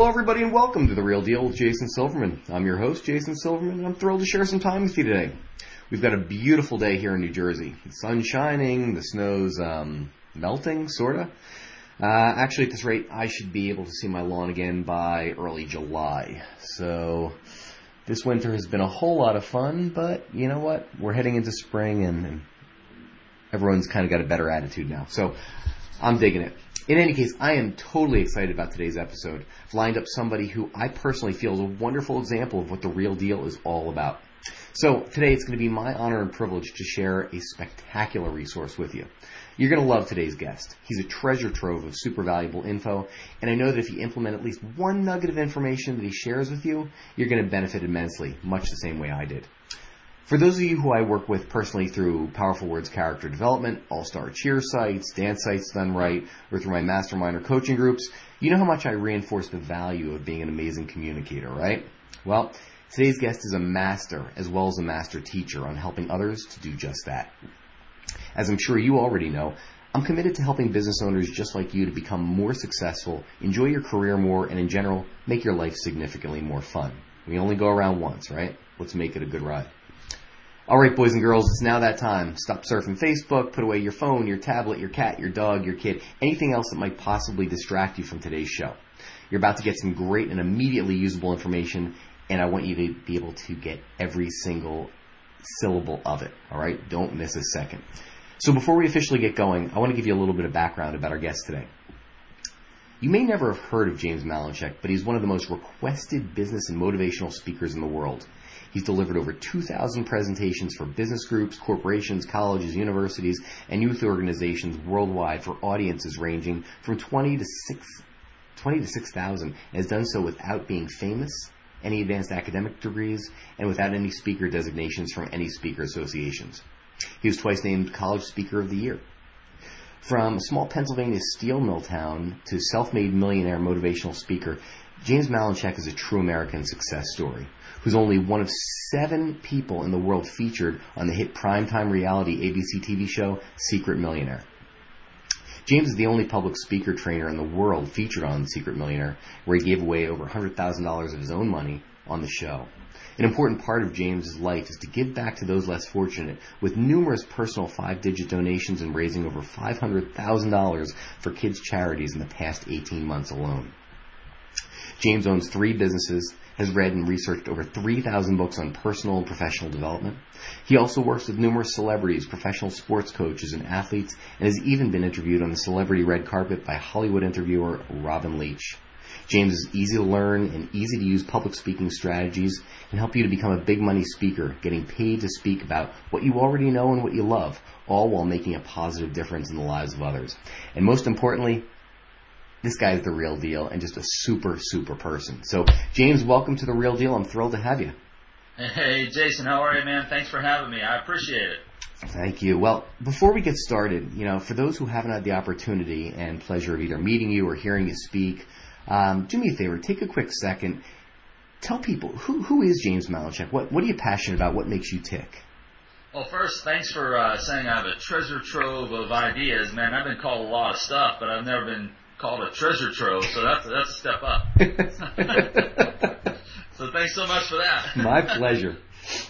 Hello, everybody, and welcome to The Real Deal with Jason Silverman. I'm your host, Jason Silverman, and I'm thrilled to share some time with you today. We've got a beautiful day here in New Jersey. The sun's shining, the snow's um, melting, sorta. Uh, actually, at this rate, I should be able to see my lawn again by early July. So, this winter has been a whole lot of fun, but you know what? We're heading into spring, and, and everyone's kind of got a better attitude now. So, I'm digging it. In any case, I am totally excited about today's episode. I've lined up somebody who I personally feel is a wonderful example of what the real deal is all about. So today it's going to be my honor and privilege to share a spectacular resource with you. You're going to love today's guest. He's a treasure trove of super valuable info, and I know that if you implement at least one nugget of information that he shares with you, you're going to benefit immensely, much the same way I did. For those of you who I work with personally through Powerful Words Character Development, All Star Cheer sites, dance sites done right, or through my mastermind or coaching groups, you know how much I reinforce the value of being an amazing communicator, right? Well, today's guest is a master as well as a master teacher on helping others to do just that. As I'm sure you already know, I'm committed to helping business owners just like you to become more successful, enjoy your career more, and in general, make your life significantly more fun. We only go around once, right? Let's make it a good ride. All right, boys and girls, it's now that time. Stop surfing Facebook, put away your phone, your tablet, your cat, your dog, your kid, anything else that might possibly distract you from today's show. You're about to get some great and immediately usable information, and I want you to be able to get every single syllable of it. All right? Don't miss a second. So before we officially get going, I want to give you a little bit of background about our guest today. You may never have heard of James Malinchak, but he's one of the most requested business and motivational speakers in the world. He's delivered over 2,000 presentations for business groups, corporations, colleges, universities, and youth organizations worldwide for audiences ranging from 20 to 6, 20 to 6,000, and has done so without being famous, any advanced academic degrees, and without any speaker designations from any speaker associations. He was twice named College Speaker of the Year. From a small Pennsylvania steel mill town to self-made millionaire motivational speaker, James Malinchak is a true American success story who's only one of seven people in the world featured on the hit primetime reality ABC TV show Secret Millionaire. James is the only public speaker trainer in the world featured on Secret Millionaire, where he gave away over $100,000 of his own money on the show. An important part of James's life is to give back to those less fortunate with numerous personal five-digit donations and raising over $500,000 for kids' charities in the past 18 months alone. James owns three businesses, has read and researched over 3,000 books on personal and professional development. He also works with numerous celebrities, professional sports coaches, and athletes, and has even been interviewed on the celebrity red carpet by Hollywood interviewer Robin Leach. James is easy to learn and easy to use public speaking strategies and help you to become a big money speaker, getting paid to speak about what you already know and what you love, all while making a positive difference in the lives of others. And most importantly, this guy's the real deal and just a super, super person. So, James, welcome to the real deal. I'm thrilled to have you. Hey, Jason, how are you, man? Thanks for having me. I appreciate it. Thank you. Well, before we get started, you know, for those who haven't had the opportunity and pleasure of either meeting you or hearing you speak, um, do me a favor, take a quick second, tell people who who is James Malinchak? What what are you passionate about? What makes you tick? Well, first, thanks for uh, saying I have a treasure trove of ideas, man. I've been called a lot of stuff, but I've never been called a treasure trove, so that's that's a step up. so thanks so much for that. My pleasure.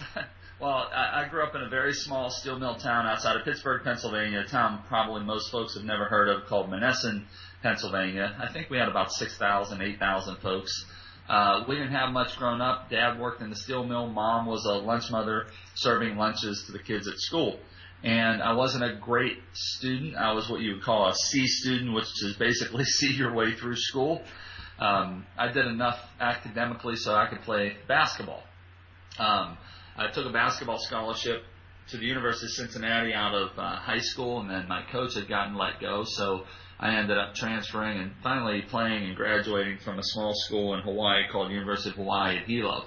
well, I, I grew up in a very small steel mill town outside of Pittsburgh, Pennsylvania, a town probably most folks have never heard of called Monessen, Pennsylvania. I think we had about 6,000, 8,000 folks. Uh, we didn't have much growing up. Dad worked in the steel mill. Mom was a lunch mother serving lunches to the kids at school and I wasn't a great student. I was what you would call a C student, which is basically see your way through school. Um, I did enough academically so I could play basketball. Um, I took a basketball scholarship to the University of Cincinnati out of uh, high school, and then my coach had gotten let go, so I ended up transferring and finally playing and graduating from a small school in Hawaii called University of Hawaii at Hilo.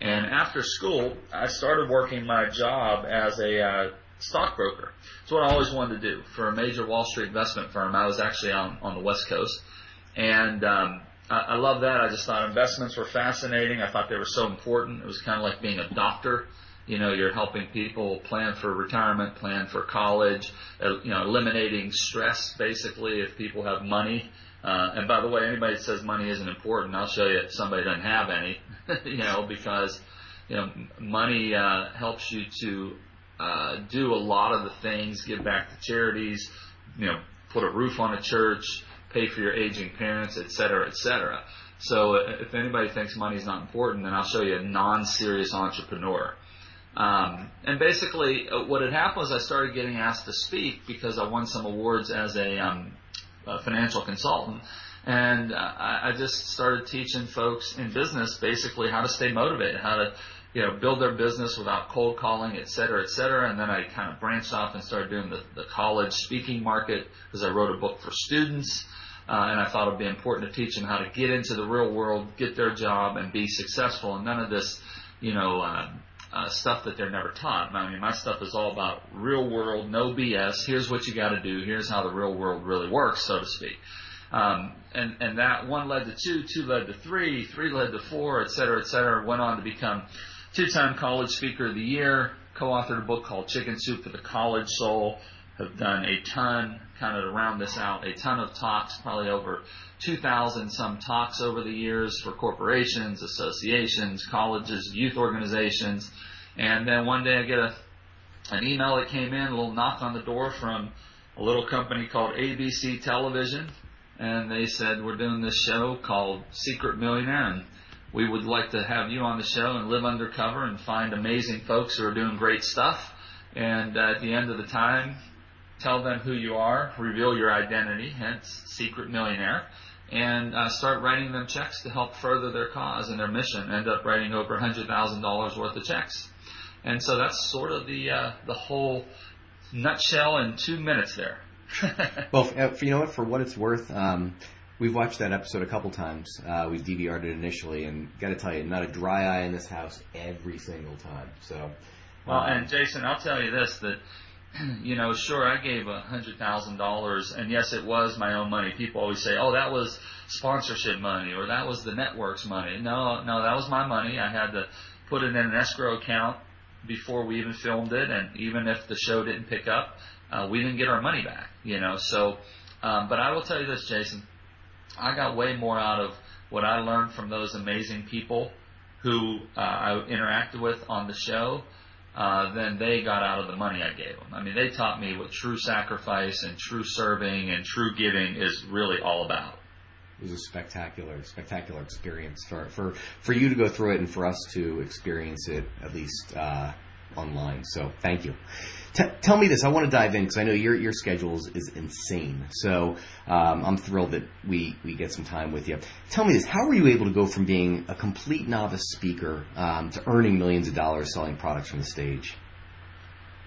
And after school, I started working my job as a uh, stockbroker. It's what I always wanted to do for a major Wall Street investment firm. I was actually on on the West Coast, and um, I, I love that. I just thought investments were fascinating. I thought they were so important. It was kind of like being a doctor. You know, you're helping people plan for retirement, plan for college, you know, eliminating stress basically if people have money. Uh, and by the way, anybody that says money isn't important, I'll show you somebody doesn't have any, you know, because, you know, money, uh, helps you to, uh, do a lot of the things, give back to charities, you know, put a roof on a church, pay for your aging parents, et cetera, et cetera. So uh, if anybody thinks money is not important, then I'll show you a non-serious entrepreneur. Um, and basically, uh, what had happened was I started getting asked to speak because I won some awards as a, um, a financial consultant. And uh, I just started teaching folks in business basically how to stay motivated, how to you know, build their business without cold calling, et cetera, et cetera. And then I kind of branched off and started doing the, the college speaking market because I wrote a book for students. Uh, and I thought it'd be important to teach them how to get into the real world, get their job, and be successful. And none of this, you know, uh, uh, stuff that they're never taught. I mean, my stuff is all about real world, no BS. Here's what you got to do. Here's how the real world really works, so to speak. Um, and and that one led to two, two led to three, three led to four, et cetera, et cetera. Went on to become two-time college speaker of the year. Co-authored a book called Chicken Soup for the College Soul. Have done a ton, kind of to round this out, a ton of talks, probably over 2,000 some talks over the years for corporations, associations, colleges, youth organizations. And then one day I get a, an email that came in, a little knock on the door from a little company called ABC Television. And they said, we're doing this show called Secret Millionaire and we would like to have you on the show and live undercover and find amazing folks who are doing great stuff. And at the end of the time, tell them who you are, reveal your identity, hence Secret Millionaire, and uh, start writing them checks to help further their cause and their mission. End up writing over $100,000 worth of checks. And so that's sort of the uh, the whole nutshell in two minutes there. well, uh, you know what? For what it's worth, um, we've watched that episode a couple times. Uh, we DVR'd it initially, and got to tell you, not a dry eye in this house every single time. So, well, um, and Jason, I'll tell you this: that you know, sure, I gave a hundred thousand dollars, and yes, it was my own money. People always say, "Oh, that was sponsorship money," or "That was the network's money." No, no, that was my money. I had to put it in an escrow account before we even filmed it, and even if the show didn't pick up, uh, we didn't get our money back. You know, so. Um, but I will tell you this, Jason. I got way more out of what I learned from those amazing people who uh, I interacted with on the show uh, than they got out of the money I gave them. I mean, they taught me what true sacrifice and true serving and true giving is really all about. It was a spectacular, spectacular experience for for for you to go through it and for us to experience it at least uh, online. So thank you. T- tell me this. I want to dive in because I know your your schedule is, insane. So um, I'm thrilled that we we get some time with you. Tell me this. How were you able to go from being a complete novice speaker um, to earning millions of dollars selling products from the stage?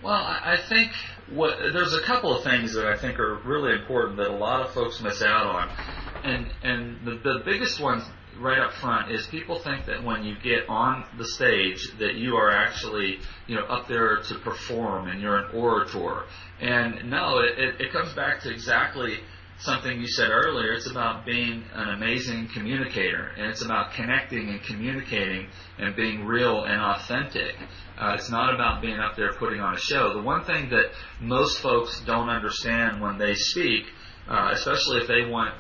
Well, I think what, there's a couple of things that I think are really important that a lot of folks miss out on, and and the, the biggest one right up front is people think that when you get on the stage that you are actually you know up there to perform and you're an orator. And no it, it, it comes back to exactly something you said earlier. It's about being an amazing communicator and it's about connecting and communicating and being real and authentic. Uh, it's not about being up there putting on a show. The one thing that most folks don't understand when they speak uh, especially if they want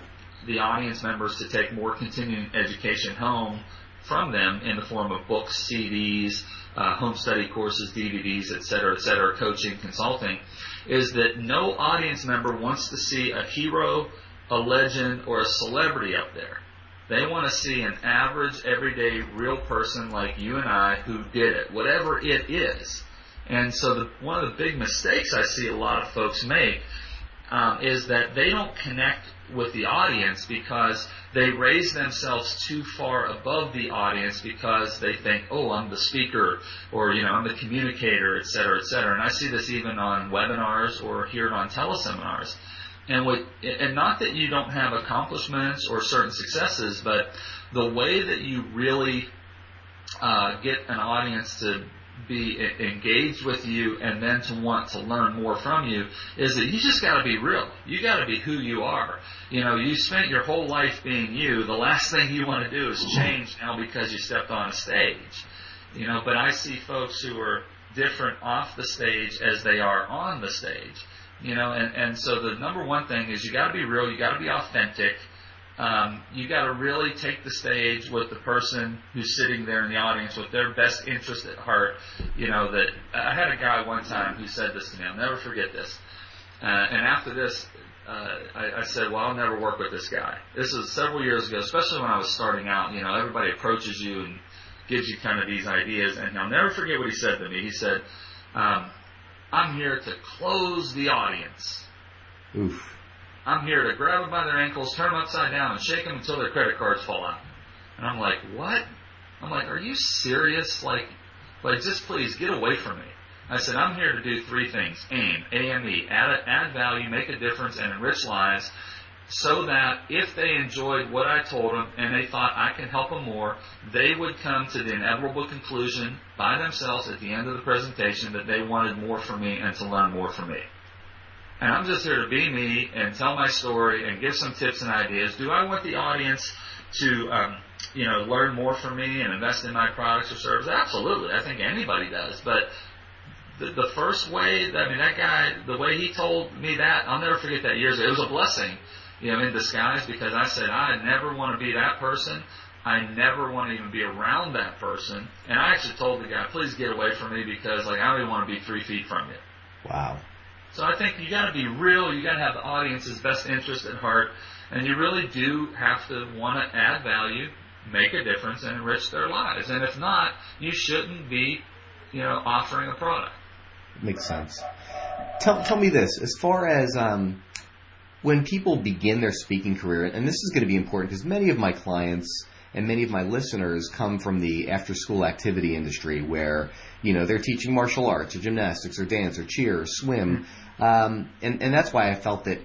the audience members to take more continuing education home from them in the form of books, CDs, uh, home study courses, DVDs, et cetera, et cetera, coaching, consulting, is that no audience member wants to see a hero, a legend, or a celebrity up there. They want to see an average, everyday, real person like you and I who did it, whatever it is. And so the, one of the big mistakes I see a lot of folks make um, is that they don't connect with the audience because they raise themselves too far above the audience because they think, oh, I'm the speaker or, you know, I'm the communicator, et cetera, et cetera. And I see this even on webinars or here on teleseminars. And what, and not that you don't have accomplishments or certain successes, but the way that you really uh, get an audience to be engaged with you and then to want to learn more from you is that you just got to be real. You got to be who you are. You know, you spent your whole life being you. The last thing you want to do is change now because you stepped on a stage. You know, but I see folks who are different off the stage as they are on the stage. You know, and, and so the number one thing is you got to be real. You got to be authentic um, you got to really take the stage with the person who's sitting there in the audience with their best interest at heart. You know that I had a guy one time who said this to me. I'll never forget this. Uh, and after this, uh, I, I said, "Well, I'll never work with this guy." This was several years ago, especially when I was starting out. You know, everybody approaches you and gives you kind of these ideas, and I'll never forget what he said to me. He said, um, "I'm here to close the audience." Oof. I'm here to grab them by their ankles, turn them upside down, and shake them until their credit cards fall out. And I'm like, what? I'm like, are you serious? Like, like just please get away from me. I said, I'm here to do three things. AIM, A-M-E, add, add value, make a difference, and enrich lives so that if they enjoyed what I told them and they thought I can help them more, they would come to the inevitable conclusion by themselves at the end of the presentation that they wanted more from me and to learn more from me. And I'm just here to be me and tell my story and give some tips and ideas. Do I want the audience to, um, you know, learn more from me and invest in my products or services? Absolutely. I think anybody does. But the, the first way, I mean, that guy, the way he told me that, I'll never forget that years ago. It was a blessing, you know, in disguise because I said, I never want to be that person. I never want to even be around that person. And I actually told the guy, please get away from me because, like, I don't even want to be three feet from you. Wow. So I think you got to be real. You got to have the audience's best interest at heart, and you really do have to want to add value, make a difference, and enrich their lives. And if not, you shouldn't be, you know, offering a product. Makes sense. Tell tell me this: as far as um, when people begin their speaking career, and this is going to be important because many of my clients and many of my listeners come from the after school activity industry where you know they're teaching martial arts or gymnastics or dance or cheer or swim um, and and that's why I felt that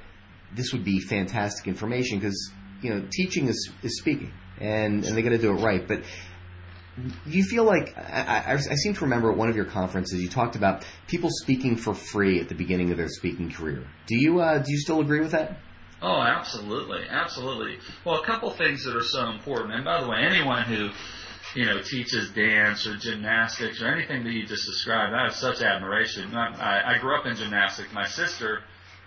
this would be fantastic information because you know teaching is is speaking and and they got to do it right but you feel like I, I, I, seem to remember at one of your conferences you talked about people speaking for free at the beginning of their speaking career. Do you uh, do you still agree with that? Oh, absolutely, absolutely. Well, a couple things that are so important. And by the way, anyone who you know teaches dance or gymnastics or anything that you just described, I have such admiration. I, I grew up in gymnastics. My sister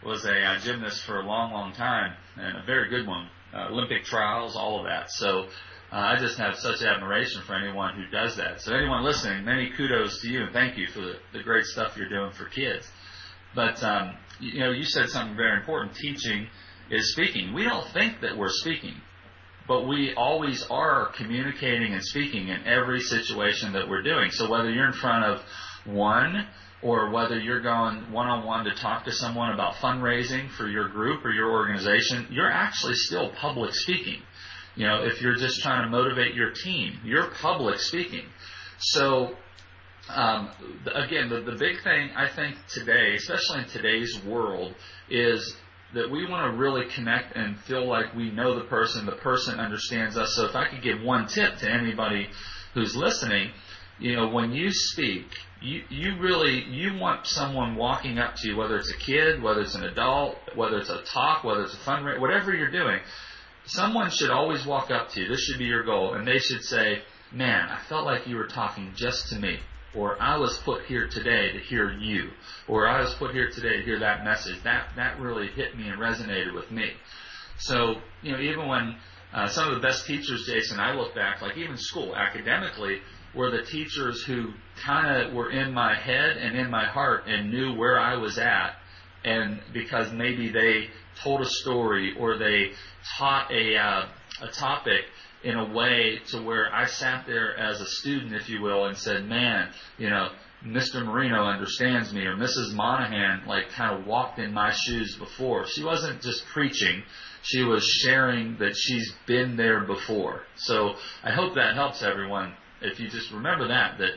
was a, a gymnast for a long, long time and a very good one. Uh, Olympic trials, all of that. So uh, I just have such admiration for anyone who does that. So anyone listening, many kudos to you and thank you for the, the great stuff you're doing for kids. But um, you know, you said something very important: teaching is speaking. We don't think that we're speaking, but we always are communicating and speaking in every situation that we're doing. So whether you're in front of one or whether you're going one on one to talk to someone about fundraising for your group or your organization, you're actually still public speaking. You know, if you're just trying to motivate your team, you're public speaking. So, um, again, the, the big thing I think today, especially in today's world, is that we want to really connect and feel like we know the person, the person understands us. So if I could give one tip to anybody who's listening, you know, when you speak, you, you really, you want someone walking up to you, whether it's a kid, whether it's an adult, whether it's a talk, whether it's a fundraiser, whatever you're doing, someone should always walk up to you. This should be your goal. And they should say, man, I felt like you were talking just to me or I was put here today to hear you, or I was put here today to hear that message. That that really hit me and resonated with me. So you know, even when uh, some of the best teachers, Jason, I look back, like even school academically, were the teachers who kind of were in my head and in my heart and knew where I was at, and because maybe they told a story or they taught a uh, a topic in a way to where I sat there as a student, if you will, and said, man, you know, Mr. Marino understands me or Mrs. Monahan like kind of walked in my shoes before. She wasn't just preaching. She was sharing that she's been there before. So I hope that helps everyone. If you just remember that, that,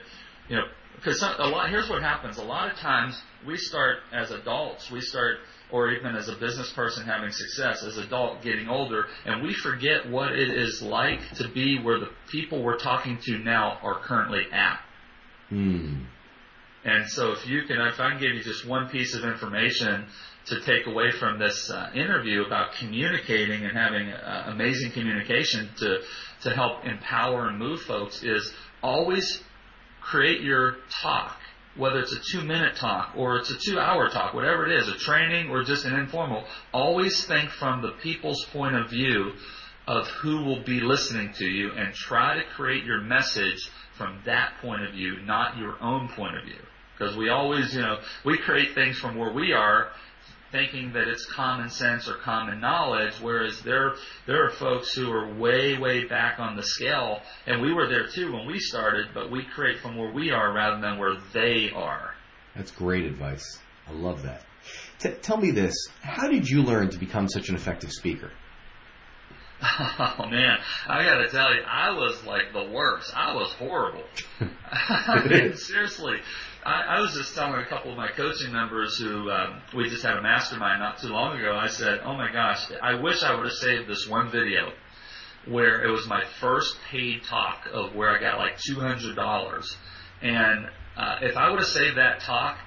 you know, because a lot, here's what happens. A lot of times we start as adults, we start, or even as a business person having success, as adult getting older, and we forget what it is like to be where the people we're talking to now are currently at. Hmm. And so if you can, if I can give you just one piece of information to take away from this uh, interview about communicating and having uh, amazing communication to, to help empower and move folks is always create your talk, whether it's a two minute talk or it's a two hour talk, whatever it is, a training or just an informal, always think from the people's point of view of who will be listening to you and try to create your message from that point of view, not your own point of view. Because we always, you know, we create things from where we are, thinking that it's common sense or common knowledge, whereas there there are folks who are way way back on the scale, and we were there too when we started, but we create from where we are rather than where they are. That's great advice. I love that. T- tell me this: How did you learn to become such an effective speaker? Oh man, I gotta tell you, I was like the worst. I was horrible. I mean, seriously, I, I was just telling a couple of my coaching members who um, we just had a mastermind not too long ago. I said, "Oh my gosh, I wish I would have saved this one video where it was my first paid talk of where I got like two hundred dollars, and uh, if I would have saved that talk."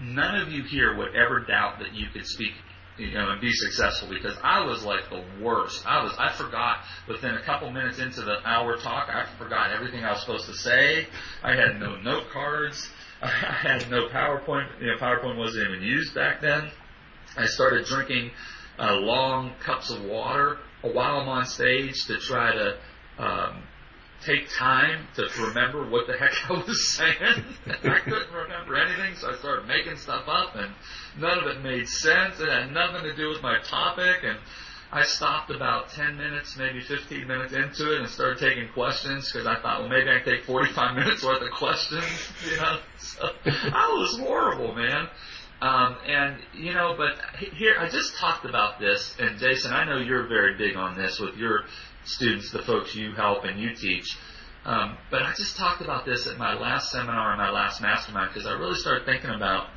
None of you here would ever doubt that you could speak you know, and be successful because I was like the worst. I was, I forgot within a couple minutes into the hour talk, I forgot everything I was supposed to say. I had no note cards. I had no PowerPoint. You know, PowerPoint wasn't even used back then. I started drinking uh, long cups of water while I'm on stage to try to um, take time to remember what the heck I was saying. I couldn't remember anything, so I started making stuff up, and none of it made sense. It had nothing to do with my topic, and I stopped about 10 minutes, maybe 15 minutes into it and started taking questions because I thought, well, maybe I can take 45 minutes worth of questions, you know. So I was horrible, man. Um, and, you know, but here, I just talked about this, and Jason, I know you're very big on this with your students, the folks you help and you teach. Um, but I just talked about this at my last seminar and my last mastermind because I really started thinking about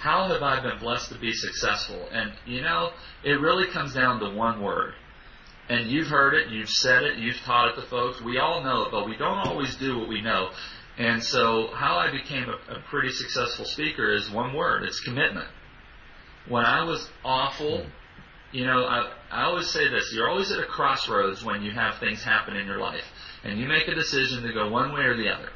how have I been blessed to be successful? And you know, it really comes down to one word. And you've heard it, you've said it, you've taught it to folks. We all know it, but we don't always do what we know. And so, how I became a, a pretty successful speaker is one word it's commitment. When I was awful, you know, I, I always say this you're always at a crossroads when you have things happen in your life. And you make a decision to go one way or the other.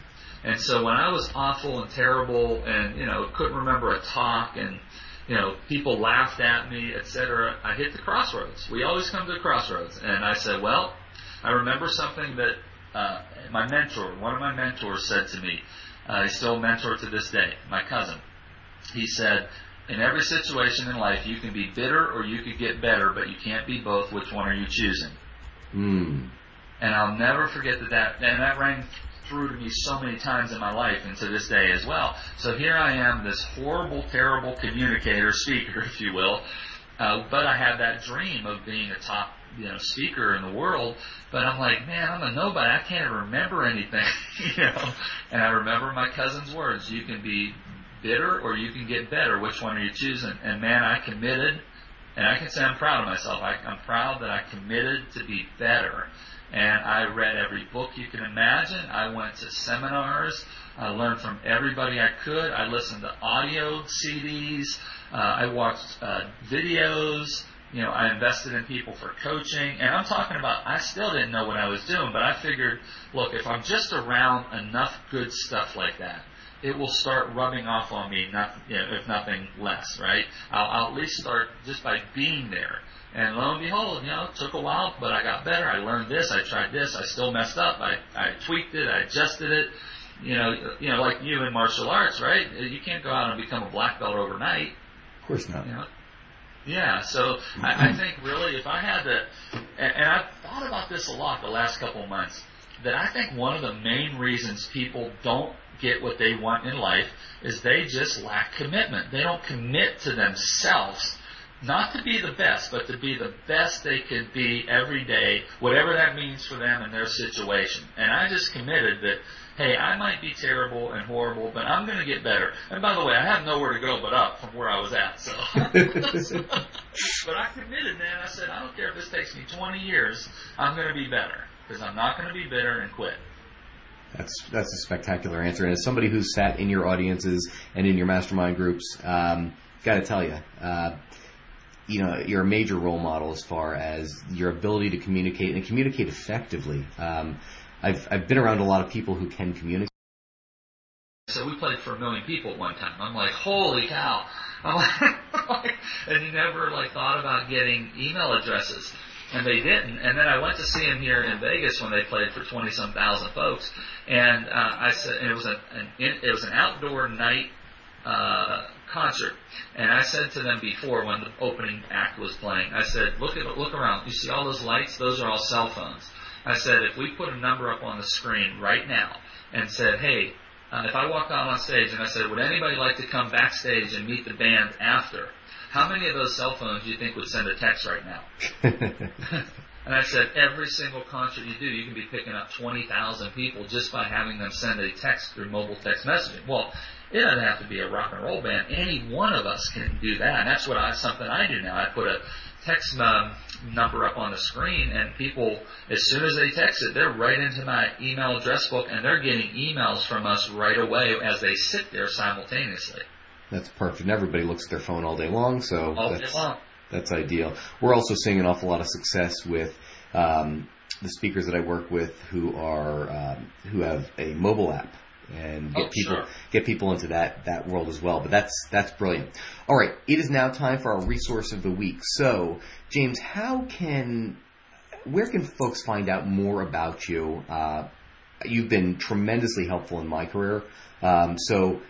And so when I was awful and terrible and, you know, couldn't remember a talk and, you know, people laughed at me, etc., I hit the crossroads. We always come to the crossroads. And I said, well, I remember something that uh, my mentor, one of my mentors said to me, uh, he's still a mentor to this day, my cousin. He said, in every situation in life, you can be bitter or you could get better, but you can't be both. Which one are you choosing? Hmm. And I'll never forget that that, and that rang through to me so many times in my life and to this day as well. So here I am, this horrible, terrible communicator, speaker, if you will. Uh, but I had that dream of being a top, you know, speaker in the world. But I'm like, man, I'm a nobody. I can't remember anything, you know. And I remember my cousin's words: "You can be bitter or you can get better. Which one are you choosing?" And man, I committed, and I can say I'm proud of myself. I, I'm proud that I committed to be better and I read every book you can imagine. I went to seminars. I learned from everybody I could. I listened to audio CDs. Uh, I watched uh, videos. You know, I invested in people for coaching. And I'm talking about, I still didn't know what I was doing, but I figured, look, if I'm just around enough good stuff like that, it will start rubbing off on me, not, you know, if nothing less, right? I'll, I'll at least start just by being there. And lo and behold, you know, it took a while, but I got better. I learned this. I tried this. I still messed up. I, I tweaked it. I adjusted it. You know, you know, like you in martial arts, right? You can't go out and become a black belt overnight. Of course not. You know? Yeah, so I, I think really if I had to, and, and I've thought about this a lot the last couple of months, that I think one of the main reasons people don't get what they want in life is they just lack commitment. They don't commit to themselves not to be the best, but to be the best they could be every day, whatever that means for them and their situation. And I just committed that, hey, I might be terrible and horrible, but I'm going to get better. And by the way, I have nowhere to go but up from where I was at. So, but I committed, man. I said, I don't care if this takes me 20 years, I'm going to be better because I'm not going to be bitter and quit. That's that's a spectacular answer. And as somebody who's sat in your audiences and in your mastermind groups, um, got to tell you, uh, you know, you're a major role model as far as your ability to communicate and communicate effectively. Um, I've I've been around a lot of people who can communicate. So we played for a million people at one time. I'm like, holy cow! I'm like, and you never like thought about getting email addresses, and they didn't. And then I went to see them here in Vegas when they played for twenty some thousand folks, and uh, I said, and it was a, an it was an outdoor night uh, concert. And I said to them before when the opening act was playing, I said, look at look around. You see all those lights? Those are all cell phones. I said, if we put a number up on the screen right now and said, hey, uh, if I walk out on stage and I said, would anybody like to come backstage and meet the band after? How many of those cell phones do you think would send a text right now? and I said, every single concert you do, you can be picking up 20,000 people just by having them send a text through mobile text messaging. Well, it doesn't have to be a rock and roll band. Any one of us can do that. And that's what I, something I do now. I put a text um, number up on the screen, and people, as soon as they text it, they're right into my email address book, and they're getting emails from us right away as they sit there simultaneously. That's perfect. And everybody looks at their phone all day long, so all that's, long. that's ideal. We're also seeing an awful lot of success with um, the speakers that I work with who are um, who have a mobile app and get oh, people sure. get people into that that world as well. But that's that's brilliant. All right, it is now time for our resource of the week. So, James, how can where can folks find out more about you? Uh, you've been tremendously helpful in my career. Um, so,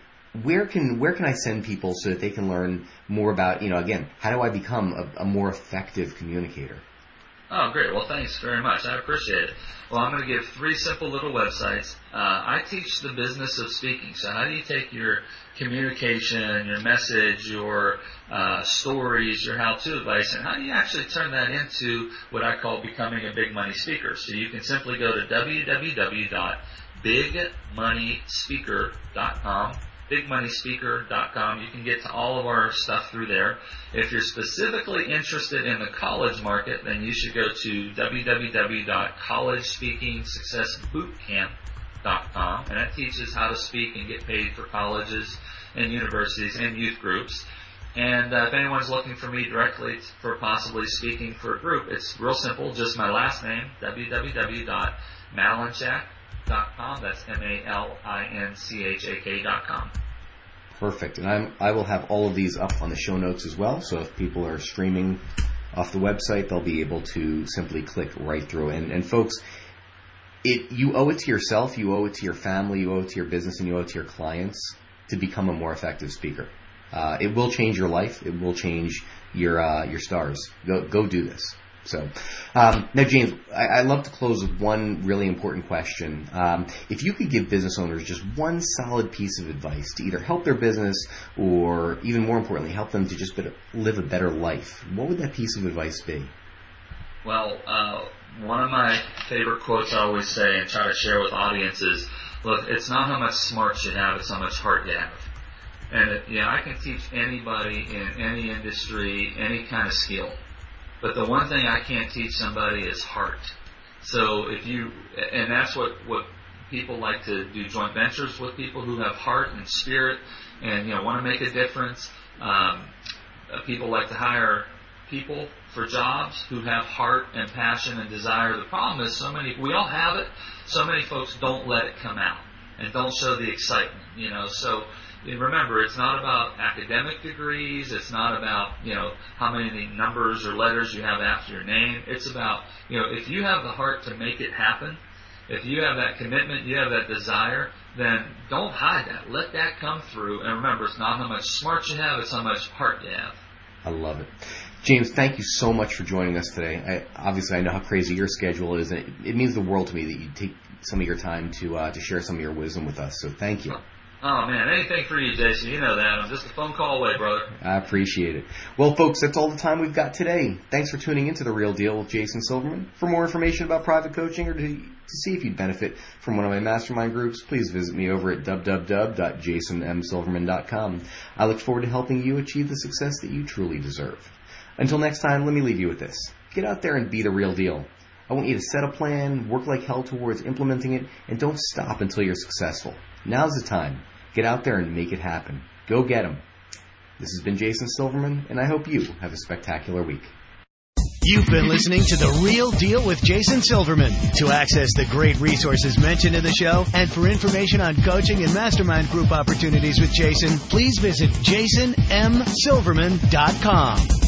where can where can I send people so that they can learn more about you know again how do I become a, a more effective communicator? Oh, great. Well, thanks very much. I appreciate it. Well, I'm going to give three simple little websites. Uh, I teach the business of speaking. So, how do you take your communication, your message, your uh, stories, your how-to advice, and how do you actually turn that into what I call becoming a big money speaker? So, you can simply go to www.bigmoneyspeaker.com bigmoneyspeaker.com. You can get to all of our stuff through there. If you're specifically interested in the college market, then you should go to www.collegespeakingsuccessbootcamp.com, and that teaches how to speak and get paid for colleges and universities and youth groups. And uh, if anyone's looking for me directly for possibly speaking for a group, it's real simple. Just my last name, www.malinchak.com. That's M-A-L-I-N-C-H-A-K dot com. Perfect. And I'm, I will have all of these up on the show notes as well. So if people are streaming off the website, they'll be able to simply click right through. And, and folks, it, you owe it to yourself, you owe it to your family, you owe it to your business, and you owe it to your clients to become a more effective speaker. Uh, it will change your life. It will change your uh, your stars. Go go do this. So um, now, James, I, I love to close with one really important question. Um, if you could give business owners just one solid piece of advice to either help their business or, even more importantly, help them to just better, live a better life, what would that piece of advice be? Well, uh, one of my favorite quotes I always say and try to share with audiences: "Look, it's not how much smarts you have; it's how much heart you have." And yeah, I can teach anybody in any industry any kind of skill, but the one thing I can't teach somebody is heart. So if you, and that's what what people like to do joint ventures with people who have heart and spirit, and you know want to make a difference. Um, uh, people like to hire people for jobs who have heart and passion and desire. The problem is so many, we all have it, so many folks don't let it come out and don't show the excitement, you know, so remember, it's not about academic degrees. It's not about, you know, how many numbers or letters you have after your name. It's about, you know, if you have the heart to make it happen, if you have that commitment, you have that desire, then don't hide that. Let that come through. And remember, it's not how much smart you have, it's how much heart you have. I love it. James, thank you so much for joining us today. I, obviously, I know how crazy your schedule is, and it, it means the world to me that you take some of your time to uh, to share some of your wisdom with us. So thank you. Oh man, anything for you, Jason. You know that. I'm just a phone call away, brother. I appreciate it. Well, folks, that's all the time we've got today. Thanks for tuning into The Real Deal with Jason Silverman. For more information about private coaching or to, to see if you'd benefit from one of my mastermind groups, please visit me over at www.jasonmsilverman.com. I look forward to helping you achieve the success that you truly deserve. Until next time, let me leave you with this. Get out there and be the real deal. I want you to set a plan, work like hell towards implementing it, and don't stop until you're successful. Now's the time. Get out there and make it happen. Go get them. This has been Jason Silverman, and I hope you have a spectacular week. You've been listening to The Real Deal with Jason Silverman. To access the great resources mentioned in the show and for information on coaching and mastermind group opportunities with Jason, please visit jasonmsilverman.com.